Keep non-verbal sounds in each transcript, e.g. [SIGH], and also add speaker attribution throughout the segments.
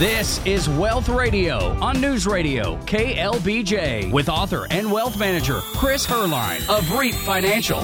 Speaker 1: This is Wealth Radio on News Radio KLBJ with author and wealth manager Chris Heerlein of REAP Financial.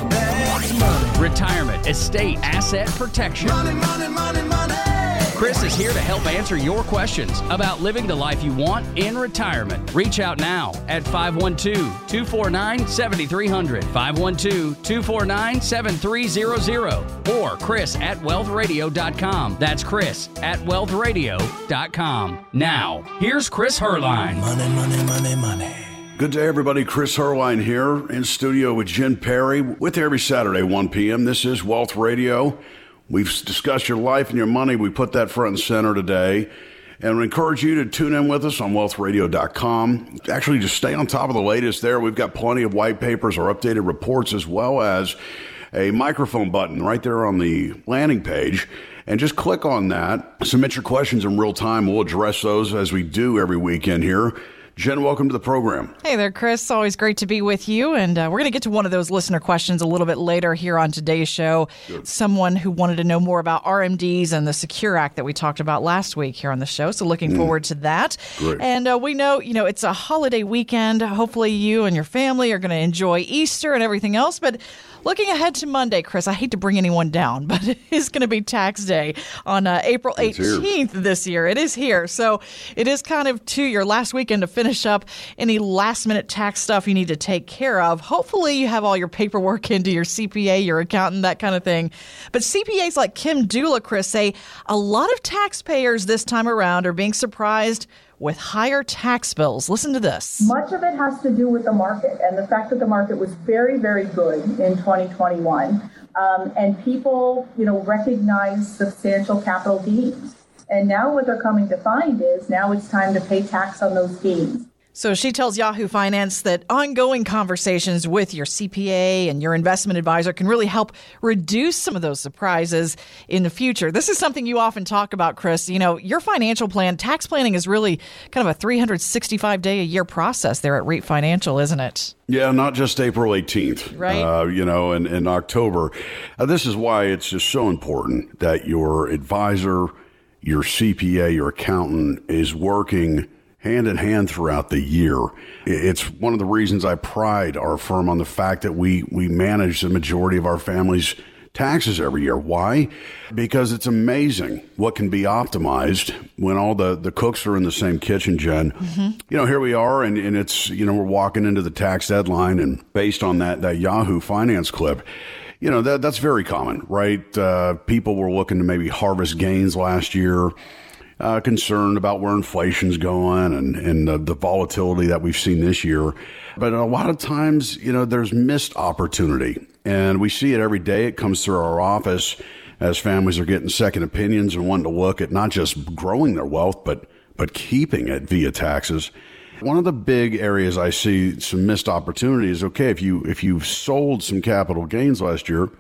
Speaker 1: Retirement, estate, asset protection.
Speaker 2: Money, money, money.
Speaker 1: Chris is here to help answer your questions about living the life you want in retirement. Reach out now at 512 249 7300, 512 249 7300, or Chris at wealthradio.com. That's Chris at wealthradio.com. Now, here's Chris Heerlein.
Speaker 2: Money, money, money, money.
Speaker 3: Good day, everybody. Chris Heerlein here in studio with Jen Perry with every Saturday, 1 p.m. This is Wealth Radio. We've discussed your life and your money. We put that front and center today. And we encourage you to tune in with us on wealthradio.com. Actually, just stay on top of the latest there. We've got plenty of white papers or updated reports as well as a microphone button right there on the landing page. And just click on that. Submit your questions in real time. We'll address those as we do every weekend here. Jen, welcome to the program.
Speaker 4: Hey there, Chris. Always great to be with you. And uh, we're going to get to one of those listener questions a little bit later here on today's show.
Speaker 3: Good.
Speaker 4: Someone who wanted to know more about RMDs and the Secure Act that we talked about last week here on the show. So looking forward to that.
Speaker 3: Great.
Speaker 4: And uh, we know, you know, it's a holiday weekend. Hopefully you and your family are going to enjoy Easter and everything else. But looking ahead to Monday, Chris, I hate to bring anyone down, but [LAUGHS] it is going to be tax day on uh, April 18th this year. It is here. So it is kind of to your last weekend to finish up any last minute tax stuff you need to take care of. Hopefully, you have all your paperwork [LAUGHS] into your CPA, your accountant, that kind of thing. But CPAs like Kim Dula, Chris, say a lot of taxpayers this time around are being surprised with higher tax bills. Listen to this.
Speaker 5: Much of it has to do with the market and the fact that the market was very, very good in 2021. Um, and people, you know, recognize substantial capital gains. And now what they're coming to find is now it's time to pay tax on those gains.
Speaker 4: So she tells Yahoo Finance that ongoing conversations with your CPA and your investment advisor can really help reduce some of those surprises in the future. This is something you often talk about, Chris. You know, your financial plan, tax planning is really kind of a 365 day a year process there at REAP Financial, isn't it?
Speaker 3: Yeah, not just April 18th.
Speaker 4: Right.
Speaker 3: Uh, you know, and in October. Uh, this is why it's just so important that your advisor, your CPA, your accountant is working hand in hand throughout the year. It's one of the reasons I pride our firm on the fact that we, we manage the majority of our family's taxes every year. Why? Because it's amazing what can be optimized when all the, the cooks are in the same kitchen, Jen. You know, here we are, and, and it's, you know, we're walking into the tax deadline, and based on that, that Yahoo Finance clip, you know, that, that's very common, right? Uh, people were looking to maybe harvest gains last year. Uh, concerned about where inflation's going and, and the, the volatility that we've seen this year. But a lot of times, you know, there's missed opportunity. And we see it every day. It comes through our office as families are getting second opinions and wanting to look at not just growing their wealth, but, but keeping it via taxes. One of the big areas I see some missed opportunities. Okay, if you if you've sold some capital gains last year,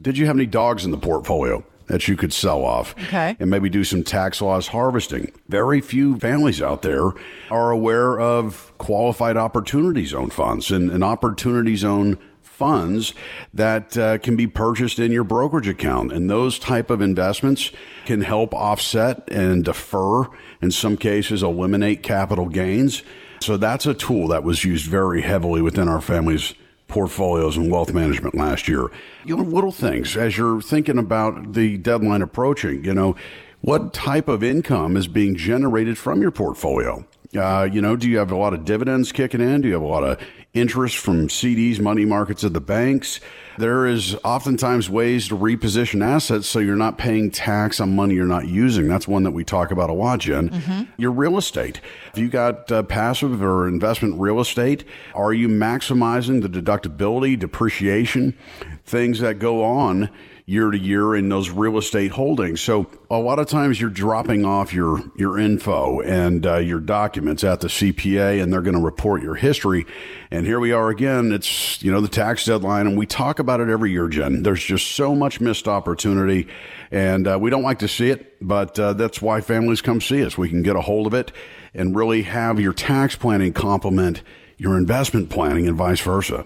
Speaker 3: did you have any dogs in the portfolio that you could sell off?
Speaker 4: Okay.
Speaker 3: And maybe do some tax loss harvesting. Very few families out there are aware of qualified opportunity zone funds and, and opportunity zone funds that uh, can be purchased in your brokerage account and those type of investments can help offset and defer in some cases eliminate capital gains so that's a tool that was used very heavily within our family's portfolios and wealth management last year. You know, little things as you're thinking about the deadline approaching, you know, what type of income is being generated from your portfolio? Uh, you know, do you have a lot of dividends kicking in? Do you have a lot of interest from CDs, money markets at the banks? There is oftentimes ways to reposition assets so you're not paying tax on money you're not using. That's one that we talk about a lot, Jen. Your real estate. If you got uh, passive or investment real estate, are you maximizing the deductibility, depreciation, things that go on year to year in those real estate holdings. So a lot of times you're dropping off your your info and uh, your documents at the CPA, and they're going to report your history. And here we are again. It's you know the tax deadline, and we talk about it every year, Jen. There's just so much missed opportunity, and uh, we don't like to see it, but uh, that's why families come see us. We can get a hold of it and really have your tax planning complement your investment planning, and vice versa.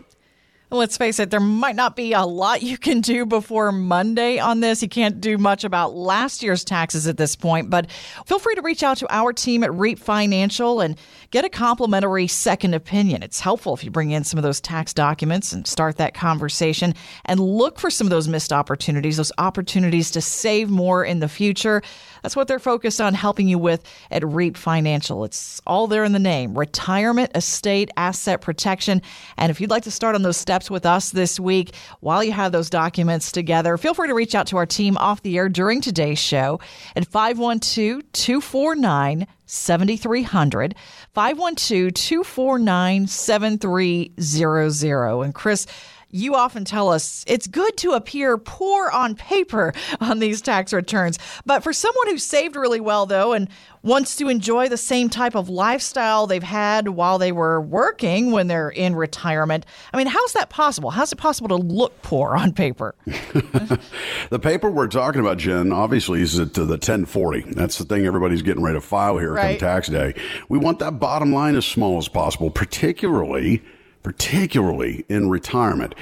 Speaker 4: Let's face it, there might not be a lot you can do before Monday on this. You can't do much about last year's taxes at this point, but feel free to reach out to our team at REAP Financial and get a complimentary second opinion. It's helpful if you bring in some of those tax documents and start that conversation and look for some of those missed opportunities, those opportunities to save more in the future. That's what they're focused on helping you with at REAP Financial. It's all there in the name retirement, estate, asset protection. And if you'd like to start on those steps with us this week while you have those documents together, feel free to reach out to our team off the air during today's show at 512 249 7300 512 249 7300. And Chris, you often tell us it's good to appear poor on paper on these tax returns. But for someone who saved really well, though, and wants to enjoy the same type of lifestyle they've had while they were working when they're in retirement, I mean, how's that possible? How's it possible to look poor on paper? [LAUGHS]
Speaker 3: the paper we're talking about, Jen, obviously is to the 1040. That's the thing everybody's getting ready to file here
Speaker 4: right.
Speaker 3: come tax day. We want that bottom line as small as possible, particularly particularly in retirement.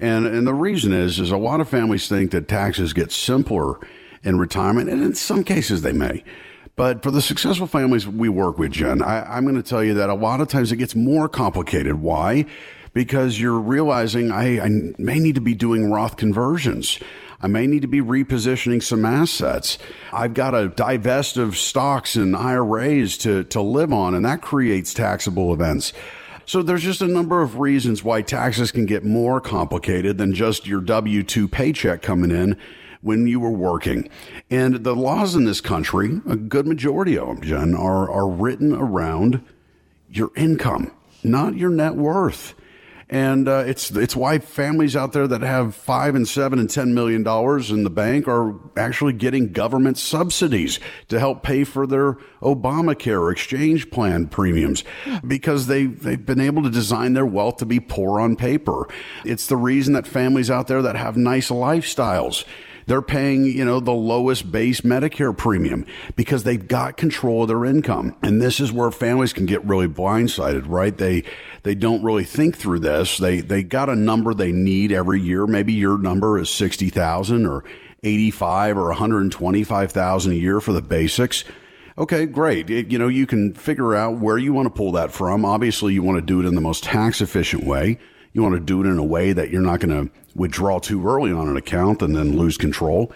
Speaker 3: And, and the reason is, is a lot of families think that taxes get simpler in retirement, and in some cases they may. But for the successful families we work with, Jen, I, I'm going to tell you that a lot of times it gets more complicated. Why? Because you're realizing I, I may need to be doing Roth conversions. I may need to be repositioning some assets. I've got to divest of stocks and IRAs to, to live on, and that creates taxable events. So there's just a number of reasons why taxes can get more complicated than just your W 2 paycheck coming in when you were working. And the laws in this country, a good majority of them, Jen, are, are written around your income, not your net worth and uh, it's it's why families out there that have five and seven and ten million dollars in the bank are actually getting government subsidies to help pay for their Obamacare exchange plan premiums because they they've been able to design their wealth to be poor on paper. It's the reason that families out there that have nice lifestyles they're paying, you know, the lowest base Medicare premium because they've got control of their income. And this is where families can get really blindsided, right? They they don't really think through this. They they got a number they need every year. Maybe your number is 60,000 or 85 or 125,000 a year for the basics. Okay, great. It, you know, you can figure out where you want to pull that from. Obviously, you want to do it in the most tax efficient way. You want to do it in a way that you're not going to withdraw too early on an account and then lose control.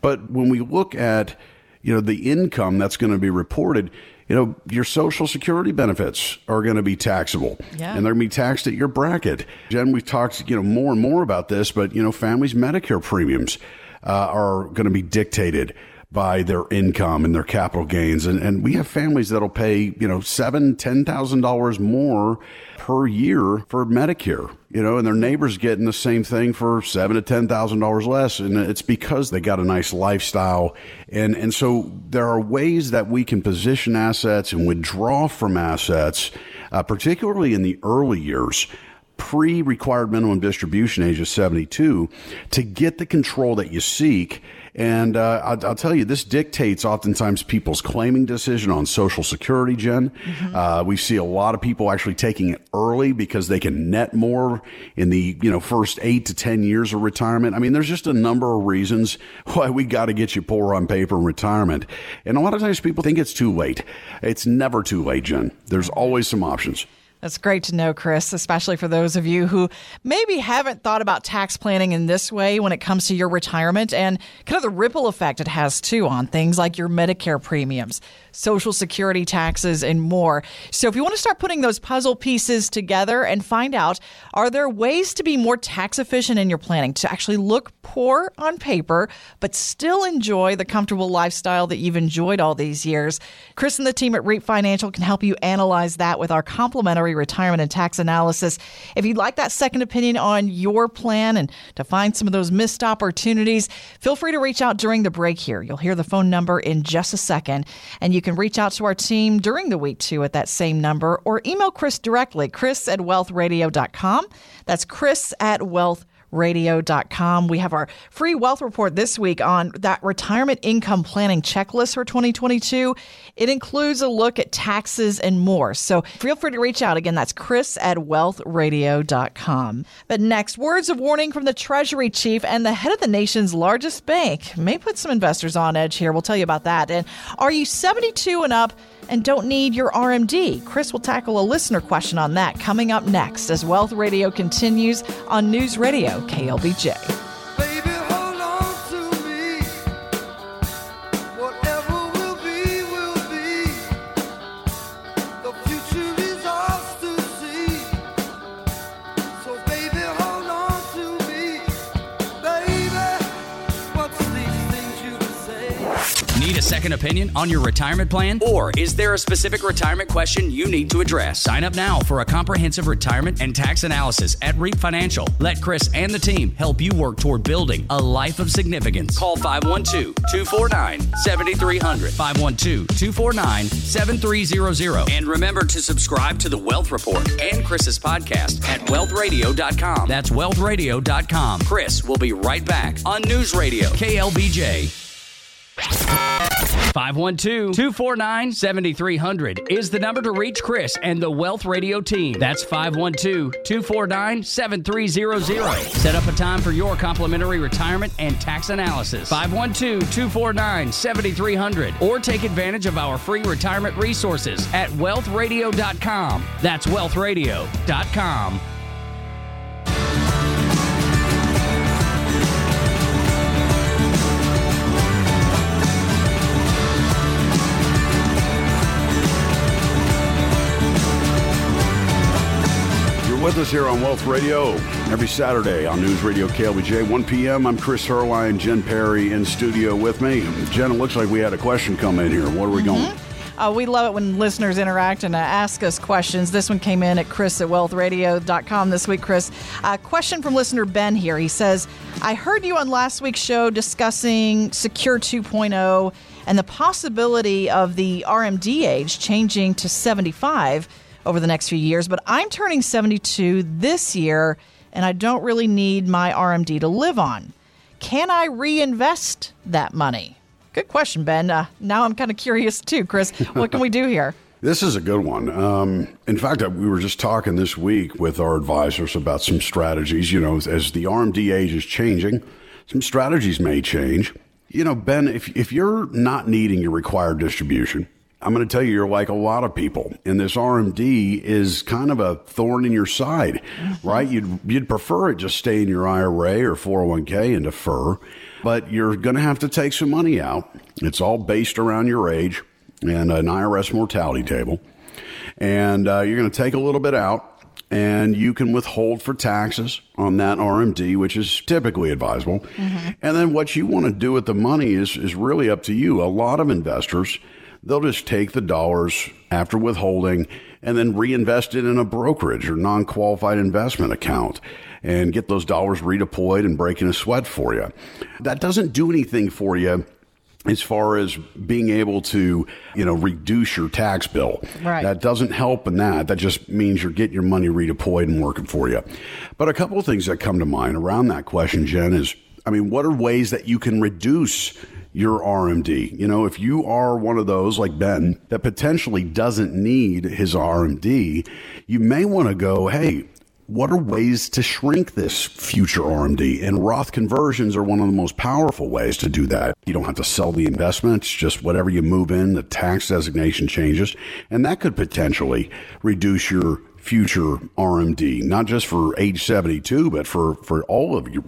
Speaker 3: But when we look at, you know, the income that's going to be reported, you know, your social security benefits are going to be taxable
Speaker 4: yeah.
Speaker 3: and they're going to be taxed at your bracket. Jen, we've talked, you know, more and more about this, but, you know, families' Medicare premiums uh, are going to be dictated by their income and their capital gains. And, and we have families that'll pay, you know, seven, ten thousand dollars more per year for Medicare, you know, and their neighbors getting the same thing for seven to ten thousand dollars less. And it's because they got a nice lifestyle. And and so there are ways that we can position assets and withdraw from assets, uh, particularly in the early years pre required minimum distribution age of 72 to get the control that you seek and uh, I'll, I'll, tell you, this dictates oftentimes people's claiming decision on Social Security, Jen. Mm-hmm. Uh, we see a lot of people actually taking it early because they can net more in the you know first eight to ten years of retirement. I mean, there's just a number of reasons [LAUGHS] why we got to get you poor on paper in retirement. And a lot of times people think it's too late. It's never too late, Jen. There's always some options.
Speaker 4: That's great to know, Chris, especially for those of you who maybe haven't thought about tax planning in this way when it comes to your retirement and kind of the ripple effect it has too on things like your Medicare premiums, Social Security taxes, and more. So, if you want to start putting those puzzle pieces together and find out are there ways to be more tax efficient in your planning to actually look poor on paper, but still enjoy the comfortable lifestyle that you've enjoyed all these years? Chris and the team at REAP Financial can help you analyze that with our complimentary retirement and tax analysis. If you'd like that second opinion on your plan and to find some of those missed opportunities, feel free to reach out during the break here. You'll hear the phone number in just a second, and you can reach out to our team during the week too at that same number or email Chris directly, chris at wealthradio.com. That's chris at wealth radio.com. We have our free wealth report this week on that retirement income planning checklist for 2022. It includes a look at taxes and more. So feel free to reach out. Again, that's Chris at wealthradio.com. But next, words of warning from the Treasury Chief and the head of the nation's largest bank may put some investors on edge here. We'll tell you about that. And are you 72 and up? And don't need your RMD? Chris will tackle a listener question on that coming up next as Wealth Radio continues on News Radio KLBJ.
Speaker 1: Second opinion on your retirement plan? Or is there a specific retirement question you need to address? Sign up now for a comprehensive retirement and tax analysis at REAP Financial. Let Chris and the team help you work toward building a life of significance. Call 512 249 7300. 512 249 7300. And remember to subscribe to the Wealth Report and Chris's podcast at wealthradio.com. That's wealthradio.com. Chris will be right back on News Radio KLBJ. 512 249 7300 is the number to reach Chris and the Wealth Radio team. That's 512 249 7300. Set up a time for your complimentary retirement and tax analysis. 512 249 7300 or take advantage of our free retirement resources at wealthradio.com. That's wealthradio.com.
Speaker 3: with us here on Wealth Radio every Saturday on News Radio KLBJ, 1 p.m. I'm Chris Heerlein, Jen Perry in studio with me. Jen, it looks like we had a question come in here. What are we mm-hmm. going?
Speaker 4: Uh, we love it when listeners interact and uh, ask us questions. This one came in at chris at wealthradio.com this week, Chris. A uh, question from listener Ben here. He says, I heard you on last week's show discussing Secure 2.0 and the possibility of the RMD age changing to 75 over the next few years, but I'm turning 72 this year and I don't really need my RMD to live on. Can I reinvest that money? Good question, Ben. Uh, now I'm kind of curious too, Chris. What can we do here? [LAUGHS]
Speaker 3: This is a good one. Um, in fact, uh, we were just talking this week with our advisors about some strategies. You know, as the RMD age is changing, some strategies may change. You know, Ben, if, if you're not needing your required distribution, I'm going to tell you, you're like a lot of people, and this RMD is kind of a thorn in your side, mm-hmm. right? You'd you'd prefer it just stay in your IRA or 401k and defer, but you're going to have to take some money out. It's all based around your age and an IRS mortality table, and uh, you're going to take a little bit out. And you can withhold for taxes on that RMD, which is typically advisable. Mm-hmm. And then what you want to do with the money is, is really up to you. A lot of investors they'll just take the dollars after withholding and then reinvest it in a brokerage or non qualified investment account and get those dollars redeployed and breaking a sweat for you. That doesn't do anything for you as far as being able to, you know, reduce your tax bill. Right. That doesn't help in that. That just means you're getting your money redeployed and working for you. But a couple of things that come to mind around that question, Jen, is I mean, what are ways that you can reduce your RMD. You know, if you are one of those like Ben that potentially doesn't need his RMD, you may want to go, hey, what are ways to shrink this future RMD? And Roth conversions are one of the most powerful ways to do that. You don't have to sell the investments, just whatever you move in, the tax designation changes. And that could potentially reduce your future RMD, not just for age 72, but for, for all of your,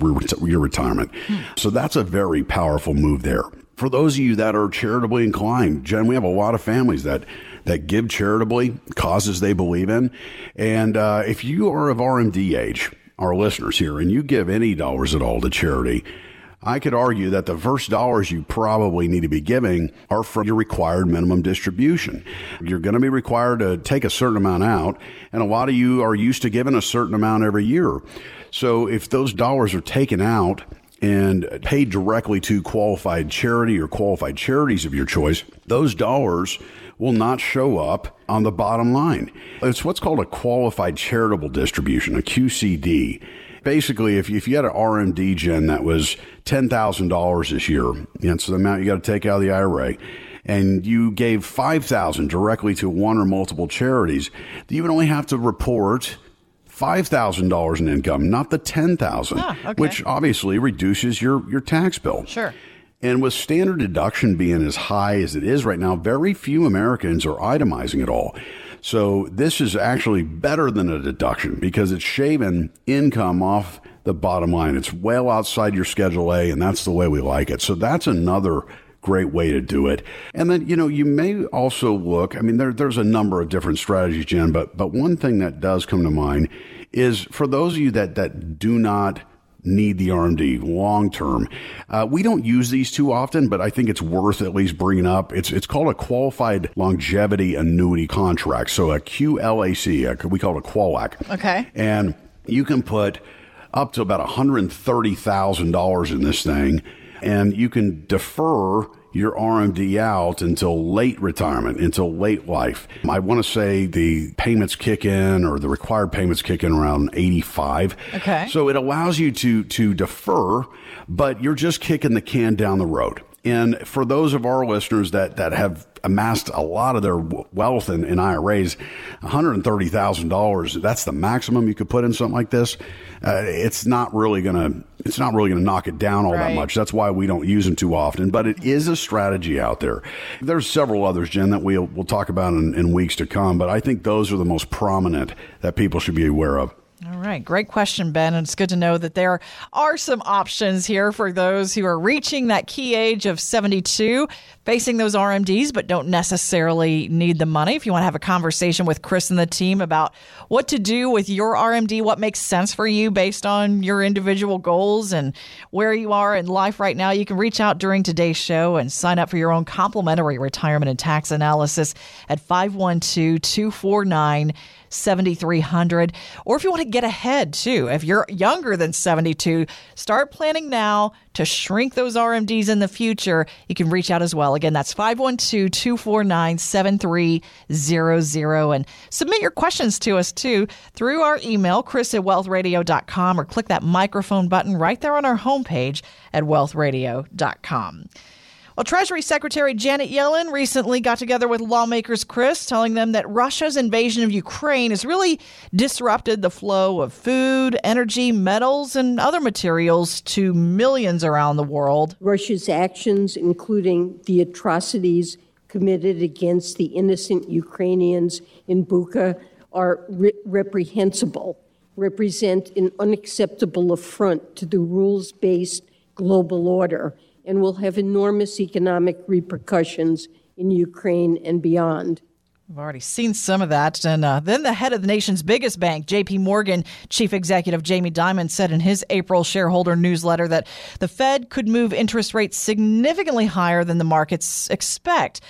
Speaker 3: your retirement. Hmm. So that's a very powerful move there. For those of you that are charitably inclined, Jen, we have a lot of families that that give charitably causes they believe in. And uh, if you are of RMD age, our listeners here, and you give any dollars at all to charity, I could argue that the first dollars you probably need to be giving are from your required minimum distribution. You're going to be required to take a certain amount out, and a lot of you are used to giving a certain amount every year. So if those dollars are taken out and paid directly to qualified charity or qualified charities of your choice, those dollars will not show up on the bottom line. It's what's called a qualified charitable distribution, a QCD basically, if you, if you had an RMD Jen that was $10,000 this year, so the amount you got to take out of the IRA, and you gave 5000 directly to one or multiple charities, you would only have to report $5,000 in income, not the 10000
Speaker 4: Ah, okay.
Speaker 3: which obviously reduces your, your tax bill.
Speaker 4: Sure.
Speaker 3: And with standard deduction being as high as it is right now, very few Americans are itemizing it all. So this is actually better than a deduction because it's shaving income off the bottom line. It's well outside your Schedule A, and that's the way we like it. So that's another great way to do it. And then, you know, you may also look, I mean, there, there's a number of different strategies, Jen, but, but one thing that does come to mind is for those of you that, that do not need the RMD long term. Uh, we don't use these too often, but I think it's worth at least bringing up. It's it's called a qualified longevity annuity contract, so a QLAC. Uh, we call it a QUALAC.
Speaker 4: Okay.
Speaker 3: And you can put up to about one hundred thirty thousand dollars in this thing, and you can defer your RMD out until late retirement, until late life. I want to say the payments kick in or the required payments kick in around 85.
Speaker 4: Okay.
Speaker 3: So it allows you to to defer, but you're just kicking the can down the road. And for those of our listeners that that have amassed a lot of their wealth in, in IRAs, $130,000, that's the maximum you could put in something like this. Uh, it's not really going to it's not really going to knock it down all
Speaker 4: Right.
Speaker 3: that much. That's why we don't use them too often, but it is a strategy out there. There's several others, Jen, that we'll, we'll talk about in, in weeks to come, but I think those are the most prominent that people should be aware of.
Speaker 4: All right. Great question, Ben. And it's good to know that there are some options here for those who are reaching that key age of 72, facing those RMDs, but don't necessarily need the money. If you want to have a conversation with Chris and the team about what to do with your RMD, what makes sense for you based on your individual goals and where you are in life right now, you can reach out during today's show and sign up for your own complimentary retirement and tax analysis at 512 249 7300 or if you want to get ahead too if you're younger than 72 start planning now to shrink those RMDs in the future. You can reach out as well. Again that's 512-249-7300 and submit your questions to us too through our email chris at wealthradio.com or click that microphone button right there on our homepage at wealthradio.com well, Treasury Secretary Janet Yellen recently got together with lawmakers, Chris, telling them that Russia's invasion of Ukraine has really disrupted the flow of food, energy, metals, and other materials to millions around the world.
Speaker 6: Russia's actions, including the atrocities committed against the innocent Ukrainians in Bucha, are re- reprehensible, represent an unacceptable affront to the rules based global order, and will have enormous economic repercussions in Ukraine and beyond.
Speaker 4: We've already seen some of that. And uh, then the head of the nation's biggest bank, JP Morgan Chief Executive Jamie Dimon, said in his April shareholder newsletter that the Fed could move interest rates significantly higher than the markets expect.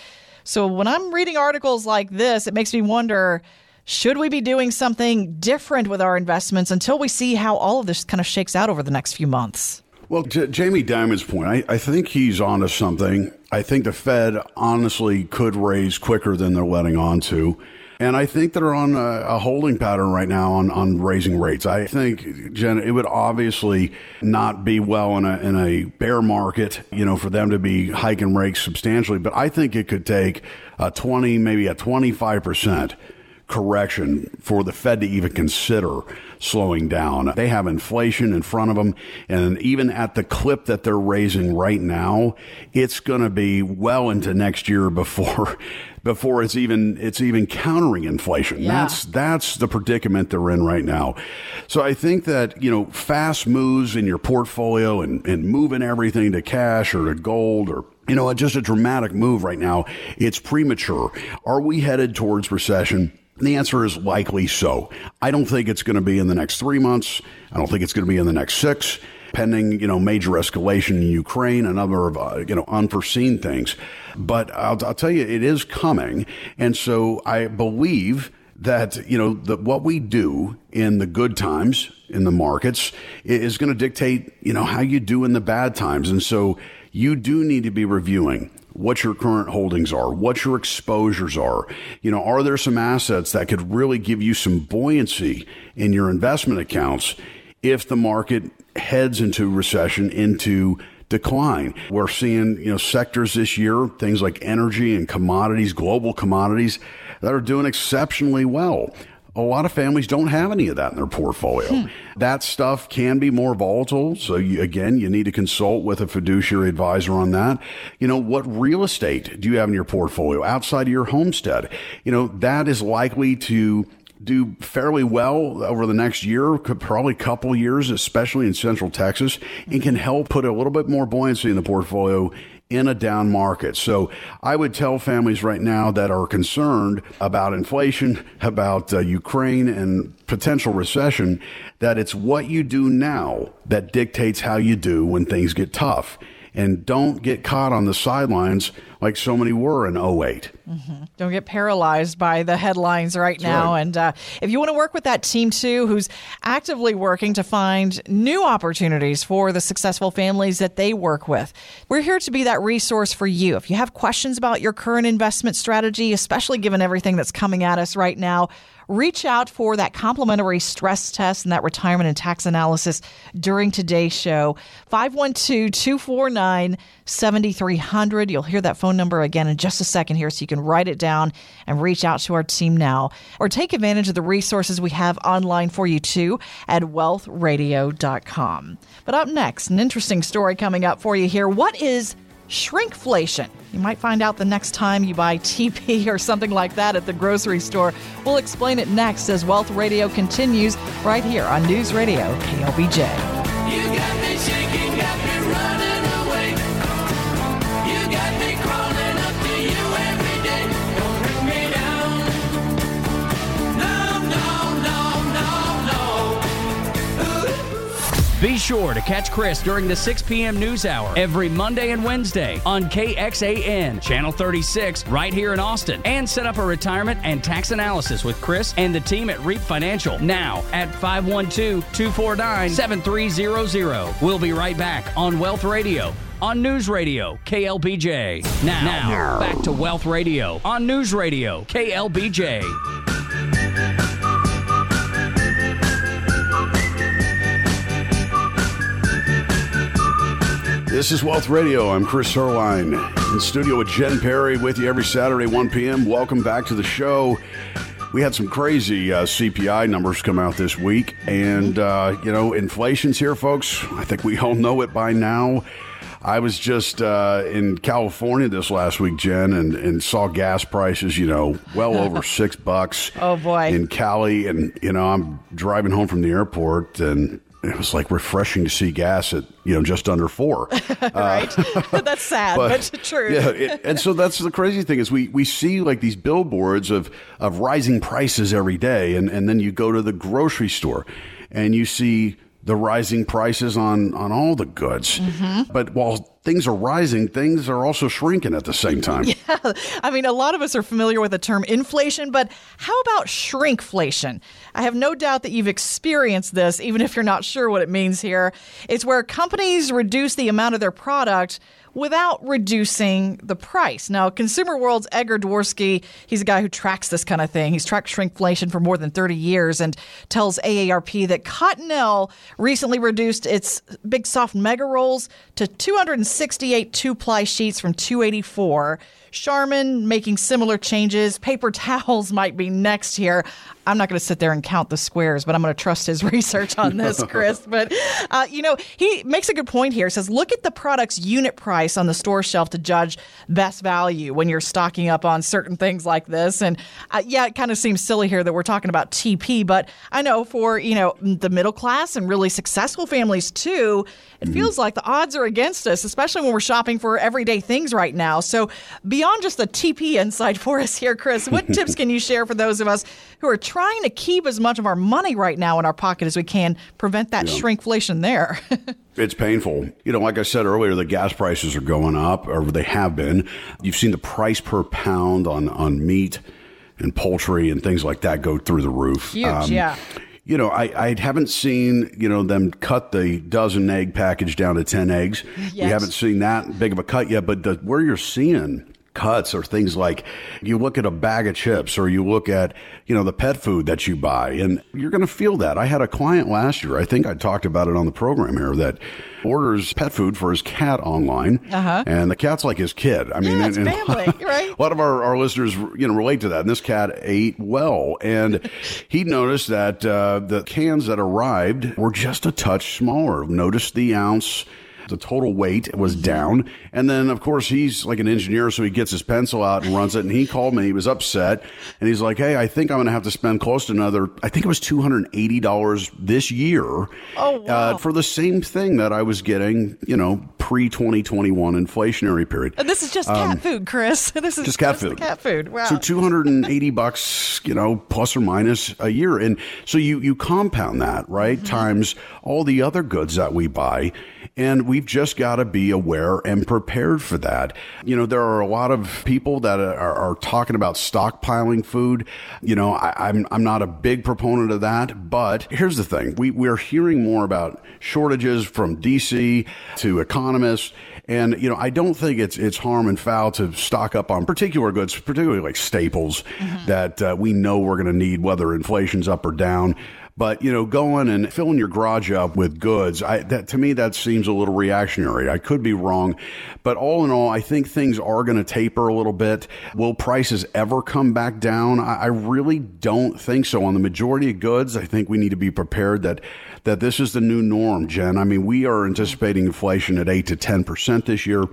Speaker 4: So when I'm reading articles like this, it makes me wonder should we be doing something different with our investments until we see how all of this kind of shakes out over the next few months?
Speaker 3: Well, J- Jamie Dimon's point, I, I think he's onto something. I think the Fed honestly could raise quicker than they're letting on to. And I think they're on a, a holding pattern right now on, on raising rates. I think, Jen, it would obviously not be well in a, in a bear market, you know, for them to be hiking rates substantially. But I think it could take a 20, maybe a 25% correction for the Fed to even consider slowing down. They have inflation in front of them, and even at the clip that they're raising right now, it's going to be well into next year before [LAUGHS] before it's even it's even countering inflation.
Speaker 4: Yeah.
Speaker 3: That's that's the predicament they're in right now. So I think that, you know, fast moves in your portfolio and, and moving everything to cash or to gold or you know, just a dramatic move right now. It's premature. Are we headed towards recession? The answer is likely so. I don't think it's going to be in the next three months. I don't think it's going to be in the next six, pending you know major escalation in Ukraine, a number of uh, you know unforeseen things. But I'll, I'll tell you, it is coming, and so I believe that you know that what we do in the good times in the markets is going to dictate you know how you do in the bad times, and so you do need to be reviewing what your current holdings are, what your exposures are. You know, are there some assets that could really give you some buoyancy in your investment accounts if the market heads into recession, into decline. We're seeing, you know, sectors this year, things like energy and commodities, global commodities that are doing exceptionally well. A lot of families don't have any of that in their portfolio. Hmm. That stuff can be more volatile. So you, again, you need to consult with a fiduciary advisor on that. You know, what real estate do you have in your portfolio outside of your homestead? You know, that is likely to do fairly well over the next year, probably couple years, especially in Central Texas, and can help put a little bit more buoyancy in the portfolio in a down market. So I would tell families right now that are concerned about inflation, about uh, Ukraine and potential recession, that it's what you do now that dictates how you do when things get tough and don't get caught on the sidelines like so many were in 8
Speaker 4: mm-hmm. Don't get paralyzed by the headlines right That's now. Right. And uh, if you want to work with that team too, who's actively working to find new opportunities for the successful families that they work with, we're here to be that resource for you. If you have questions about your current investment strategy, especially given everything that's coming at us right now, reach out for that complimentary stress test and that retirement and tax analysis during today's show. 512 249 7300. You'll hear that phone number again in just a second here, so you can write it down and reach out to our team now or take advantage of the resources we have online for you too at wealthradio.com. But up next, an interesting story coming up for you here. What is shrinkflation? You might find out the next time you buy TP [LAUGHS] or something like that at the grocery store. We'll explain it next as Wealth Radio continues right here on News Radio KLBJ.
Speaker 1: Be sure to catch Chris during the 6 p.m. news hour every Monday and Wednesday on KXAN, Channel 36, right here in Austin. And set up a retirement and tax analysis with Chris and the team at Reap Financial now at 512 249 7300. We'll be right back on Wealth Radio on News Radio KLBJ. Now, now, back to Wealth Radio on News Radio KLBJ.
Speaker 3: This is Wealth Radio. I'm Chris Heerlein in studio with Jen Perry with you every Saturday, 1 p.m. Welcome back to the show. We had some crazy uh, CPI numbers come out this week, and uh, you know, inflation's here, folks. I think we all know it by now. I was just uh, in California this last week, Jen, and, and saw gas prices, you know, well [LAUGHS] over six bucks.
Speaker 4: Oh boy!
Speaker 3: In Cali, and you know, I'm driving home from the airport, and it was like refreshing to see gas at you know just under four. [LAUGHS]
Speaker 4: right, uh, [LAUGHS] that's sad, but, but true.
Speaker 3: yeah, it, and so that's the crazy thing is we we see like these billboards of of rising prices every day, and and then you go to the grocery store, and you see the rising prices on on all the goods. Mm-hmm. But while things are rising, things are also shrinking at the same time. [LAUGHS]
Speaker 4: Yeah. I mean, a lot of us are familiar with the term inflation, but how about shrinkflation? I have no doubt that you've experienced this, even if you're not sure what it means here. It's where companies reduce the amount of their product without reducing the price. Now, Consumer World's Edgar Dworsky, he's a guy who tracks this kind of thing. He's tracked shrinkflation for more than 30 years and tells AARP that Cottonelle recently reduced its big soft mega rolls to 268 two ply sheets from 284. Charmin making similar changes. Paper towels might be next here. I'm not going to sit there and count the squares, but I'm going to trust his [LAUGHS] research on this, [LAUGHS] Chris. but, uh, you know, he makes a good point here. He says, look at the product's unit price on the store shelf to judge best value when you're stocking up on certain things like this. And uh, yeah, it kind of seems silly here that we're talking about TP, but I know for, you know, the middle class and really successful families too, it mm-hmm. feels like the odds are against us, especially when we're shopping for everyday things right now. So, beyond just the TP insight for us here, Chris, what [LAUGHS] tips can you share for those of us who are trying to keep as much of our money right now in our pocket as we can, prevent that yeah. shrinkflation there? [LAUGHS]
Speaker 3: It's painful. You know, like I said earlier, the gas prices are going up, or they have been. You've seen the price per pound on, on meat and poultry and things like that go through the roof.
Speaker 4: Huge, um, yeah
Speaker 3: you know, I, I haven't seen, you know, them cut the dozen egg package down to 10 eggs. Yes. We haven't seen that big of a cut yet, but the, where you're seeing cuts or things like you look at a bag of chips or you look at you know the pet food that you buy and you're going to feel that i had a client last year i think i talked about it on the program here that orders pet food for his cat online uh-huh. and the cat's like his kid
Speaker 4: i mean yeah, and, and family, right?
Speaker 3: a lot of our, our listeners you know relate to that and this cat ate well and [LAUGHS] he noticed that uh, the cans that arrived were just a touch smaller noticed the ounce the total weight was down. And then, of course, he's like an engineer, so he gets his pencil out and runs it. And he called me. He was upset. And he's like, hey, I think I'm going to have to spend close to another, I think it was $280 this year oh,
Speaker 4: wow. uh,
Speaker 3: for the same thing that I was getting, you know, pre 2021 inflationary period.
Speaker 4: And this is just um, cat food, Chris. [LAUGHS] This is
Speaker 3: just cat food.
Speaker 4: Cat food. Wow.
Speaker 3: So 280 bucks, you know, plus or minus a year. And so you, you compound that, right? Mm-hmm. Times all the other goods that we buy. And we've just got to be aware and prepared for that. You know, there are a lot of people that are, are talking about stockpiling food. You know, I, am I'm, I'm not a big proponent of that, but here's the thing. We, we're hearing more about shortages from DC to economists. And, you know, I don't think it's, it's harm and foul to stock up on particular goods, particularly like staples mm-hmm. that uh, we know we're going to need, whether inflation's up or down. But you know, going and filling your garage up with goods, I, that to me that seems a little reactionary. I could be wrong, but all in all, I think things are going to taper a little bit. Will prices ever come back down? I, I really don't think so. On the majority of goods, I think we need to be prepared that that this is the new norm. Jen, I mean, we are anticipating inflation at eight to ten percent this year.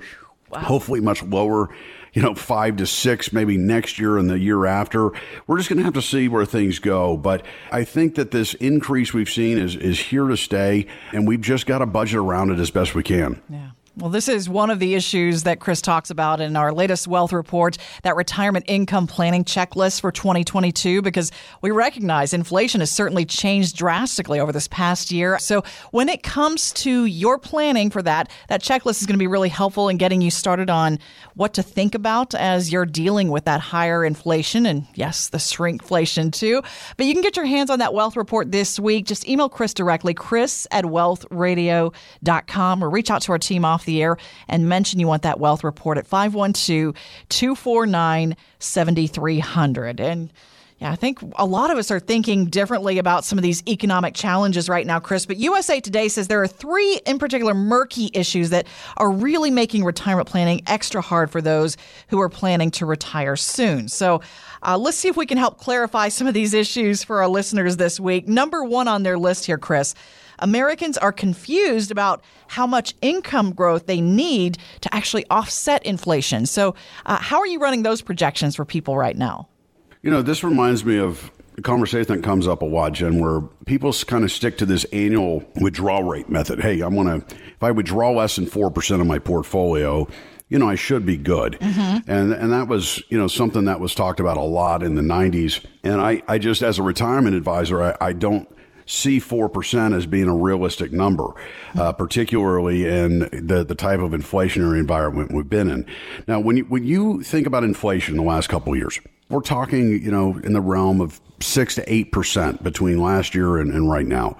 Speaker 3: Wow. Hopefully, much lower you know, five to six, maybe next year and the year after. We're just going to have to see where things go. But I think that this increase we've seen is, is here to stay, and we've just got to budget around it as best we can.
Speaker 4: Yeah. Well, this is one of the issues that Chris talks about in our latest wealth report, that retirement income planning checklist for 2022, because we recognize inflation has certainly changed drastically over this past year. So when it comes to your planning for that, that checklist is going to be really helpful in getting you started on what to think about as you're dealing with that higher inflation and yes, the shrinkflation too. But you can get your hands on that wealth report this week. Just email Chris directly, chris at wealthradio.com or reach out to our team off the air and mention you want that wealth report at 512 249 7300. And yeah, I think a lot of us are thinking differently about some of these economic challenges right now, Chris. But USA Today says there are three in particular murky issues that are really making retirement planning extra hard for those who are planning to retire soon. So uh, let's see if we can help clarify some of these issues for our listeners this week. Number one on their list here, Chris Americans are confused about how much income growth they need to actually offset inflation. So, uh, how are you running those projections for people right now?
Speaker 3: You know, this reminds me of a conversation that comes up a lot, Jen, where people kind of stick to this annual withdrawal rate method. Hey, I want to, if I withdraw less than 4% of my portfolio, you know, I should be good. Mm-hmm. And and that was, you know, something that was talked about a lot in the 90s. And I, I just, as a retirement advisor, I, I don't see 4% as being a realistic number, uh, particularly in the, the type of inflationary environment we've been in. Now, when you, when you think about inflation in the last couple of years, we're talking, you know, in the realm of 6 to 8% between last year and, and right now.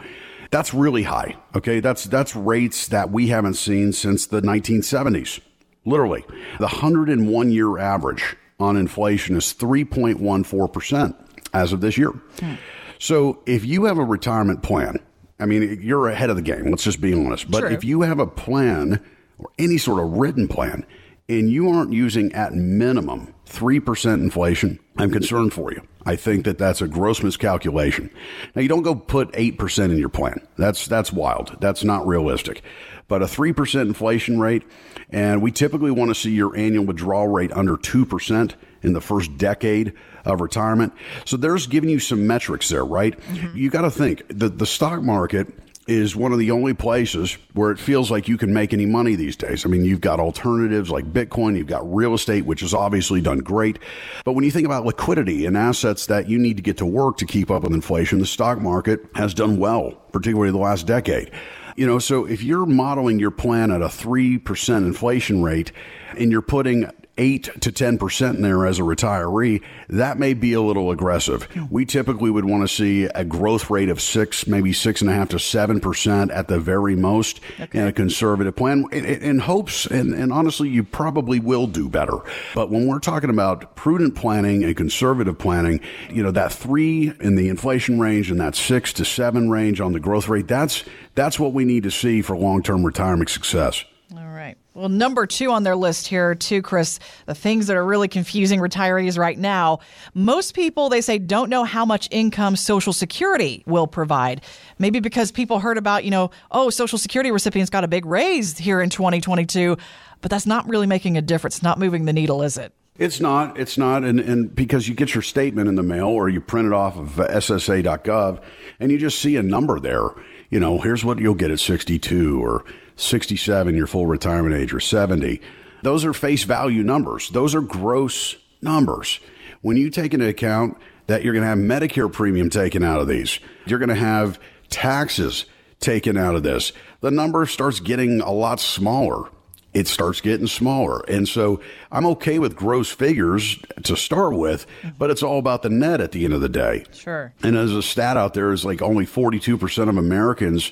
Speaker 3: That's really high. Okay. That's, that's rates that we haven't seen since the 1970s. Literally. The 101 year average on inflation is 3.14% as of this year. Hmm. So if you have a retirement plan, I mean, you're ahead of the game. Let's just be honest. But
Speaker 4: True.
Speaker 3: if you have a plan or any sort of written plan and you aren't using at minimum 3% inflation, I'm concerned for you. I think that that's a gross miscalculation. Now you don't go put 8% in your plan. That's that's wild. That's not realistic. But a 3% inflation rate and we typically want to see your annual withdrawal rate under 2% in the first decade of retirement. So there's giving you some metrics there, right? Mm-hmm. You got to think the the stock market is one of the only places where it feels like you can make any money these days. I mean, you've got alternatives like Bitcoin, you've got real estate, which has obviously done great. But when you think about liquidity and assets that you need to get to work to keep up with inflation, the stock market has done well, particularly the last decade. You know, so if you're modeling your plan at a 3% inflation rate and you're putting eight to 10% in there as a retiree, that may be a little aggressive. Hmm. We typically would want to see a growth rate of six, maybe six and a half to 7% at the very most okay. in a conservative plan in, in hopes, and, and honestly, you probably will do better. But when we're talking about prudent planning and conservative planning, you know, that three in the inflation range and that six to seven range on the growth rate, that's, that's what we need to see for long term retirement success.
Speaker 4: Well, number two on their list here, too, Chris, the things that are really confusing retirees right now. Most people, they say, don't know how much income Social Security will provide. Maybe because people heard about, you know, oh, Social Security recipients got a big raise here in 2022, but that's not really making a difference, not moving the needle, is it?
Speaker 3: It's not. It's not. And, and because you get your statement in the mail or you print it off of SSA.gov and you just see a number there. You know, here's what you'll get at 62 or 67, your full retirement age, or 70. Those are face value numbers. Those are gross numbers. When you take into account that you're going to have Medicare premium taken out of these, you're going to have taxes taken out of this, the number starts getting a lot smaller. It starts getting smaller. And so I'm okay with gross figures to start with, but it's all about the net at the end of the day.
Speaker 4: Sure.
Speaker 3: And as a stat out there is like only 42% of Americans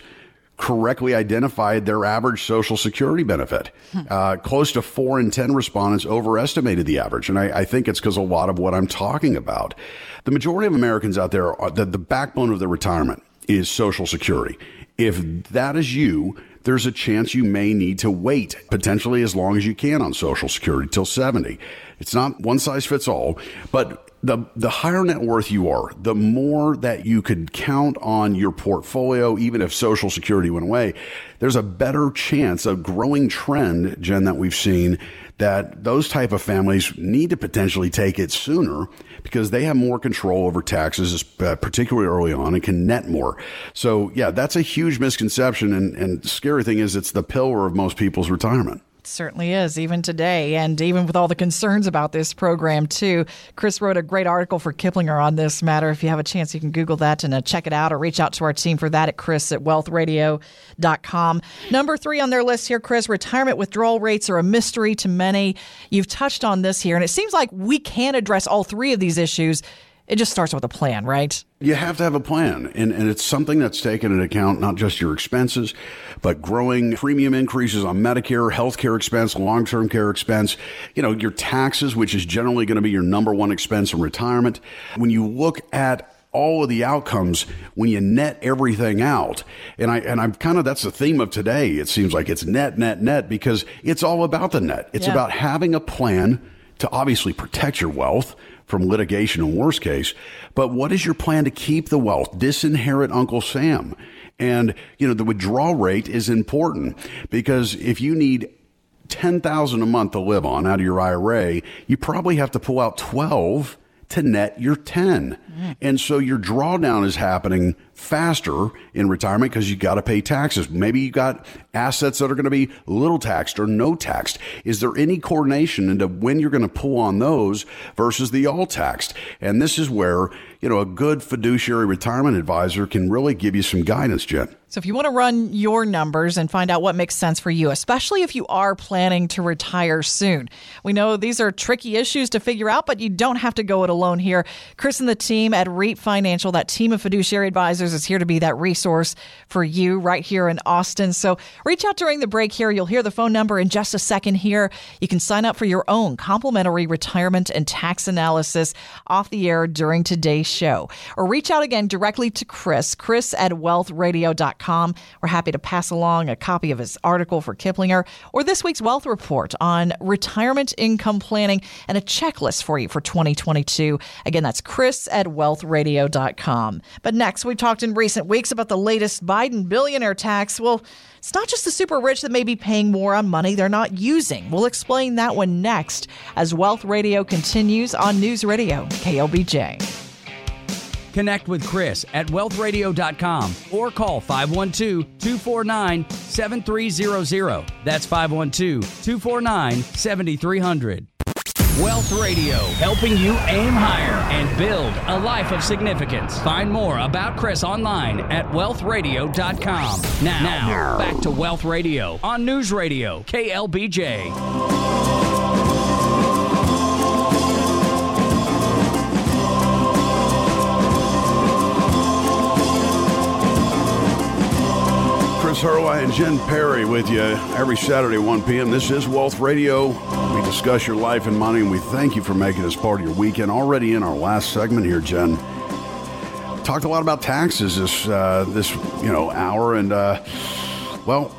Speaker 3: correctly identified their average Social Security benefit. Hmm. Uh, close to four in 10 respondents overestimated the average. And I, I think it's because a lot of what I'm talking about. The majority of Americans out there, are, the, the backbone of their retirement is Social Security. If that is you, there's a chance you may need to wait potentially as long as you can on Social Security till 70. It's not one size fits all, but the the higher net worth you are, the more that you could count on your portfolio, even if Social Security went away. There's a better chance, a growing trend, Jen, that we've seen that those type of families need to potentially take it sooner because they have more control over taxes, uh, particularly early on, and can net more. So, yeah, that's a huge misconception. And, and scary thing is, it's the pillar of most people's retirement
Speaker 4: certainly is, even today. And even with all the concerns about this program, too. Chris wrote a great article for Kiplinger on this matter. If you have a chance, you can Google that and uh, check it out or reach out to our team for that at chris at wealthradio.com. Number three on their list here, Chris, retirement withdrawal rates are a mystery to many. You've touched on this here, and it seems like we can address all three of these issues it just starts with a plan, right?
Speaker 3: You have to have a plan. And, and it's something that's taken into account not just your expenses, but growing premium increases on Medicare, healthcare expense, long term care expense, you know, your taxes, which is generally going to be your number one expense in retirement. When you look at all of the outcomes when you net everything out. And I and I'm kind of that's the theme of today. It seems like it's net, net, net because it's all about the net. It's yeah. about having a plan to obviously protect your wealth from litigation in worst case. But what is your plan to keep the wealth? Disinherit Uncle Sam. And, you know, the withdrawal rate is important because if you need 10,000 a month to live on out of your IRA, you probably have to pull out 12 to net your 10. Mm. And so your drawdown is happening faster in retirement because you got to pay taxes. Maybe you got assets that are going to be little taxed or no taxed. Is there any coordination into when you're going to pull on those versus the all taxed? And this is where, you know, a good fiduciary retirement advisor can really give you some guidance, Jen.
Speaker 4: So, if you want to run your numbers and find out what makes sense for you, especially if you are planning to retire soon, we know these are tricky issues to figure out, but you don't have to go it alone here. Chris and the team at REAP Financial, that team of fiduciary advisors, is here to be that resource for you right here in Austin. So, reach out during the break here. You'll hear the phone number in just a second here. You can sign up for your own complimentary retirement and tax analysis off the air during today's show. Or reach out again directly to Chris, chris at wealthradio.com we're happy to pass along a copy of his article for Kiplinger or this week's wealth report on retirement income planning and a checklist for you for 2022. Again, that's Chris at wealthradio.com. But next, we've talked in recent weeks about the latest Biden billionaire tax. Well, it's not just the super rich that may be paying more on money they're not using. We'll explain that one next as Wealth Radio continues on News Radio, KLBJ.
Speaker 1: Connect with Chris at wealthradio.com or call 512 249 7300. That's 512 249 7300. Wealth Radio, helping you aim higher and build a life of significance. Find more about Chris online at wealthradio.com. Now, now back to Wealth Radio on News Radio, KLBJ.
Speaker 3: And Jen Perry with you every Saturday, 1 p.m. This is Wealth Radio. We discuss your life and money, and we thank you for making this part of your weekend. Already in our last segment here, Jen, talked a lot about taxes this uh, this you know hour, and uh, well,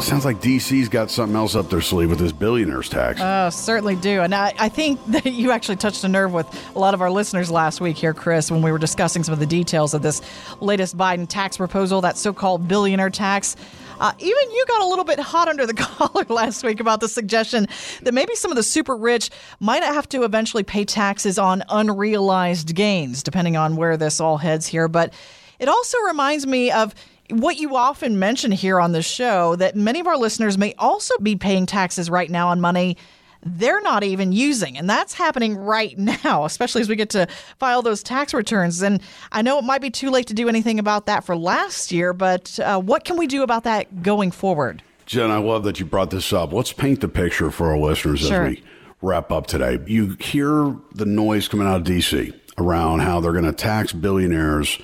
Speaker 3: sounds like DC's got something else up their sleeve with this billionaires tax.
Speaker 4: Oh, certainly do. And I, I think [LAUGHS] that you actually touched a nerve with a lot of our listeners last week here, Chris, when we were discussing some of the details of this latest Biden tax proposal, that so called billionaire tax. Uh, even you got a little bit hot under the [LAUGHS] collar last week about the suggestion that maybe some of the super rich might have to eventually pay taxes on unrealized gains, depending on where this all heads here. But it also reminds me of what you often mention here on the show that many of our listeners may also be paying taxes right now on money they're not even using. And that's happening right [LAUGHS] now, especially as we get to file those tax returns. And I know it might be too late to do anything about that for last year, but uh, what can we do about that going forward?
Speaker 3: Jen, I love that you brought this up. Let's paint the picture for our listeners
Speaker 4: Sure.
Speaker 3: as we wrap up today. You hear the noise coming out of DC around how they're going to tax billionaires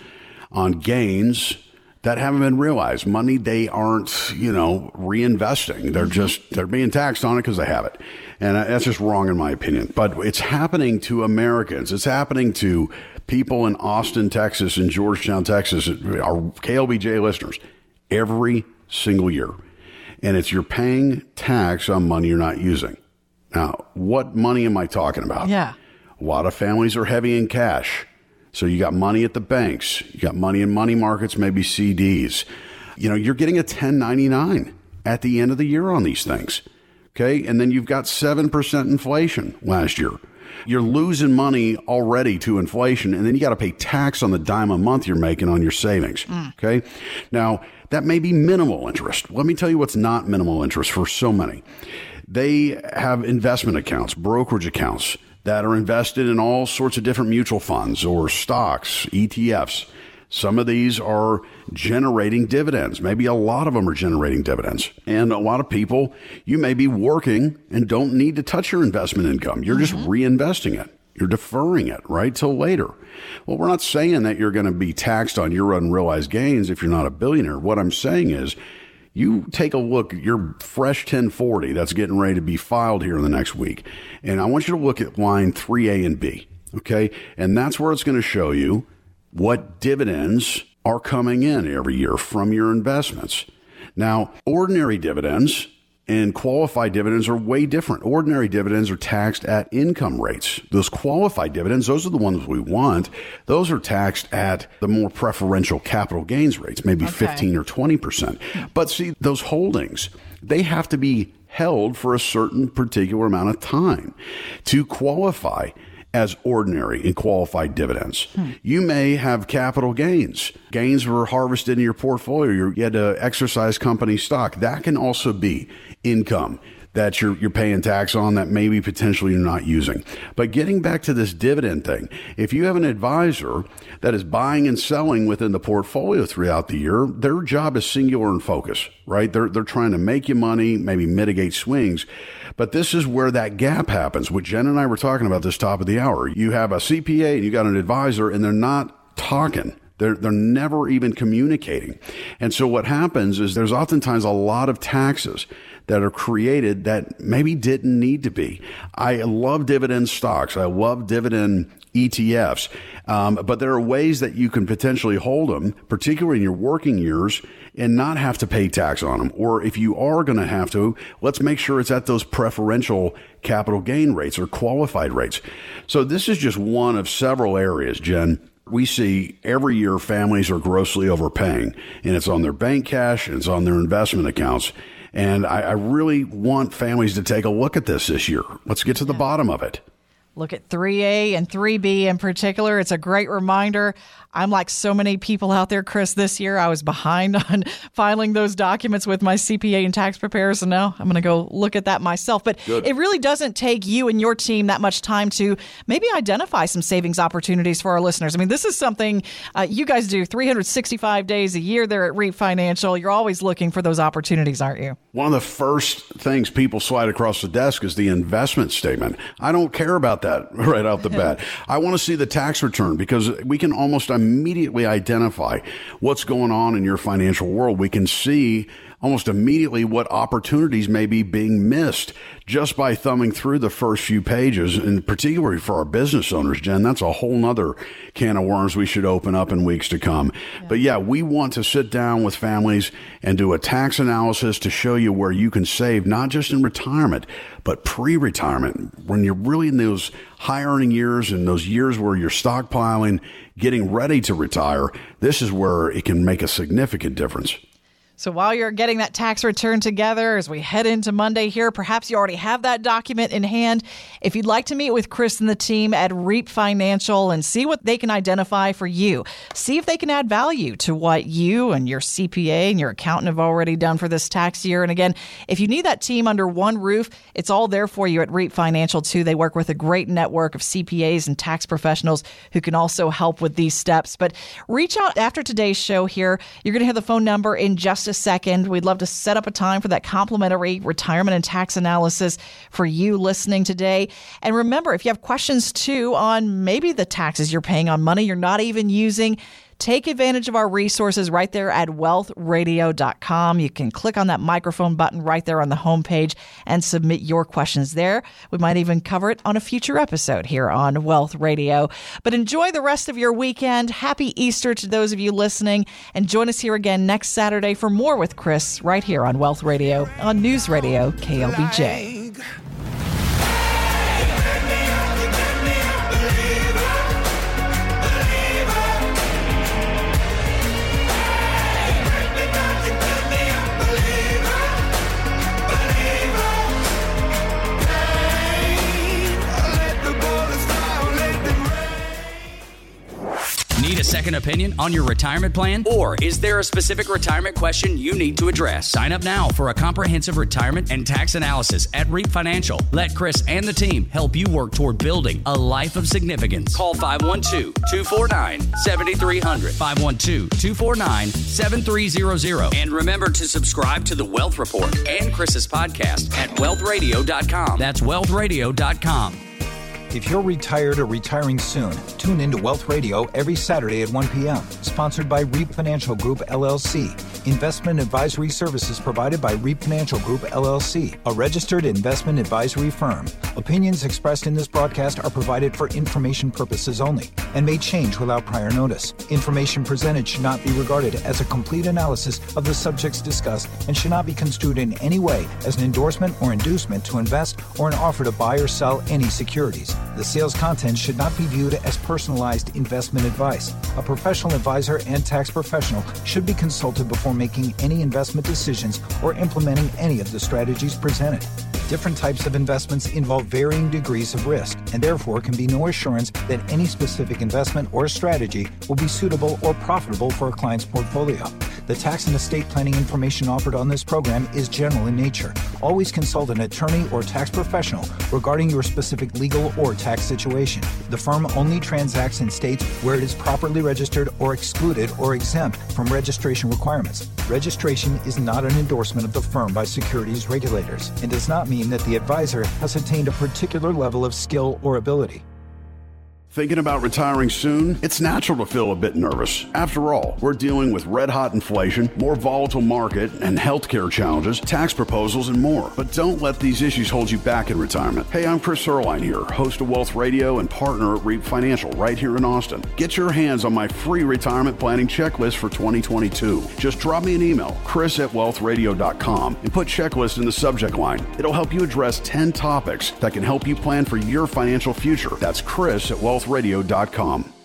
Speaker 3: on gains that haven't been realized, money they aren't, you know, reinvesting. They're mm-hmm. just they're being taxed on it because they have it, and that's just wrong in my opinion. But it's happening to Americans. It's happening to people in Austin, Texas, and Georgetown, Texas, our KLBJ listeners, every single year, and it's you're paying tax on money you're not using. Now, what money am I talking about?
Speaker 4: Yeah.
Speaker 3: A lot of families are heavy in cash. So you got money at the banks, you got money in money markets, maybe CDs. You know, you're getting a 1099 at the end of the year on these things. Okay. And then you've got 7% inflation last year. You're losing money already to inflation, and then you got to pay tax on the dime a month you're making on your savings. Mm. Okay. Now, that may be minimal interest. Let me tell you what's not minimal interest for so many. They have investment accounts, brokerage accounts that are invested in all sorts of different mutual funds or stocks, ETFs. Some of these are generating dividends. Maybe a lot of them are generating dividends. And a lot of people, you may be working and don't need to touch your investment income. You're just mm-hmm. reinvesting it. You're deferring it right till later. Well, we're not saying that you're going to be taxed on your unrealized gains if you're not a billionaire. What I'm saying is you take a look at your fresh 1040 that's getting ready to be filed here in the next week. And I want you to look at line 3A and B. Okay. And that's where it's going to show you what dividends are coming in every year from your investments. Now, ordinary dividends and qualified dividends are way different. Ordinary dividends are taxed at income rates. Those qualified dividends, those are the ones we want. Those are taxed at the more preferential capital gains rates, maybe
Speaker 4: Okay.
Speaker 3: 15 or 20%. But see, those holdings, they have to be held for a certain particular amount of time to qualify as ordinary and qualified dividends. You may have capital gains. Gains were harvested in your portfolio. You had to exercise company stock. That can also be income that you're you're paying tax on that maybe potentially you're not using. But getting back to this dividend thing, if you have an advisor that is buying and selling within the portfolio throughout the year, their job is singular and focus, right? They're they're trying to make you money, maybe mitigate swings. But this is where that gap happens. which Jen and I were talking about this top of the hour. You have a CPA and you got an advisor and they're not talking. They're, they're never even communicating. And so what happens is there's oftentimes a lot of taxes that are created that maybe didn't need to be. I love dividend stocks. I love dividend ETFs. Um, but there are ways that you can potentially hold them, particularly in your working years, and not have to pay tax on them. Or if you are going to have to, let's make sure it's at those preferential capital gain rates or qualified rates. So this is just one of several areas, Jen, we see every year families are grossly overpaying, and it's on their bank cash and it's on their investment accounts. And I, I really want families to take a look at this this year. Let's get to the bottom of it.
Speaker 4: Look at 3A and 3B in particular. It's a great reminder. I'm like so many people out there, Chris, this year. I was behind [LAUGHS] on filing those documents with my CPA and tax preparers, and now I'm going to go look at that myself. But it really doesn't take you and your team that much time to maybe identify some savings opportunities for our listeners. I mean, this is something uh, you guys do 365 days a year there at REAP Financial. You're always looking for those opportunities, aren't you?
Speaker 3: One of the first things people slide across the desk is the investment statement. I don't care about that [LAUGHS] right out the bat. [LAUGHS] I want to see the tax return because we can almost immediately identify what's going on in your financial world. We can see almost immediately what opportunities may be being missed just by thumbing through the first few pages, and particularly for our business owners, Jen, that's a whole nother can of worms we should open up in weeks to come. Yeah. But yeah, we want to sit down with families and do a tax analysis to show you where you can save, not just in retirement, but pre retirement, when you're really in those high earning years and those years where you're stockpiling, getting ready to retire, this is where it can make a significant difference.
Speaker 4: So while you're getting that tax return together as we head into Monday here, perhaps you already have that document in hand. If you'd like to meet with Chris and the team at REAP Financial and see what they can identify for you, see if they can add value to what you and your CPA and your accountant have already done for this tax year. And again, if you need that team under one roof, it's all there for you at REAP Financial too. They work with a great network of CPAs and tax professionals who can also help with these steps. But reach out after today's show here. You're going to have the phone number in just a second. We'd love to set up a time for that complimentary retirement and tax analysis for you listening today. And remember, if you have questions too on maybe the taxes you're paying on money you're not even using, Take advantage of our resources right there at wealthradio.com. You can click on that microphone button right there on the homepage and submit your questions there. We might even cover it on a future episode here on Wealth Radio. But enjoy the rest of your weekend. Happy Easter to those of you listening. And join us here again next Saturday for more with Chris right here on Wealth Radio on News Radio KLBJ.
Speaker 1: A second opinion on your retirement plan? Or is there a specific retirement question you need to address? Sign up now for a comprehensive retirement and tax analysis at REAP Financial. Let Chris and the team help you work toward building a life of significance. Call 512 249 7300. 512 249 7300. And remember to subscribe to the Wealth Report and Chris's podcast at wealthradio.com. That's wealthradio.com.
Speaker 7: If you're retired or retiring soon, tune into Wealth Radio every Saturday at 1 p.m. Sponsored by REAP Financial Group LLC. Investment advisory services provided by REAP Financial Group LLC, a registered investment advisory firm. Opinions expressed in this broadcast are provided for information purposes only and may change without prior notice. Information presented should not be regarded as a complete analysis of the subjects discussed and should not be construed in any way as an endorsement or inducement to invest or an offer to buy or sell any securities. The sales content should not be viewed as personalized investment advice. A professional advisor and tax professional should be consulted before making any investment decisions or implementing any of the strategies presented. Different types of investments involve varying degrees of risk, and therefore can be no assurance that any specific investment or strategy will be suitable or profitable for a client's portfolio. The tax and estate planning information offered on this program is general in nature. Always consult an attorney or tax professional regarding your specific legal or tax situation. The firm only transacts in states where it is properly registered or excluded or exempt from registration requirements. Registration is not an endorsement of the firm by securities regulators and does not mean that the advisor has attained a particular level of skill or ability.
Speaker 3: Thinking about retiring soon? It's natural to feel a bit nervous. After all, we're dealing with red hot inflation, more volatile market, and healthcare challenges, tax proposals, and more. But don't let these issues hold you back in retirement. Hey, I'm Chris Heerlein here, host of Wealth Radio and partner at REAP Financial right here in Austin. Get your hands on my free retirement planning checklist for 2022. Just drop me an email, chris at wealthradio.com, and put checklist in the subject line. It'll help you address 10 topics that can help you plan for your financial future. That's chris at wealth wealthradio.com.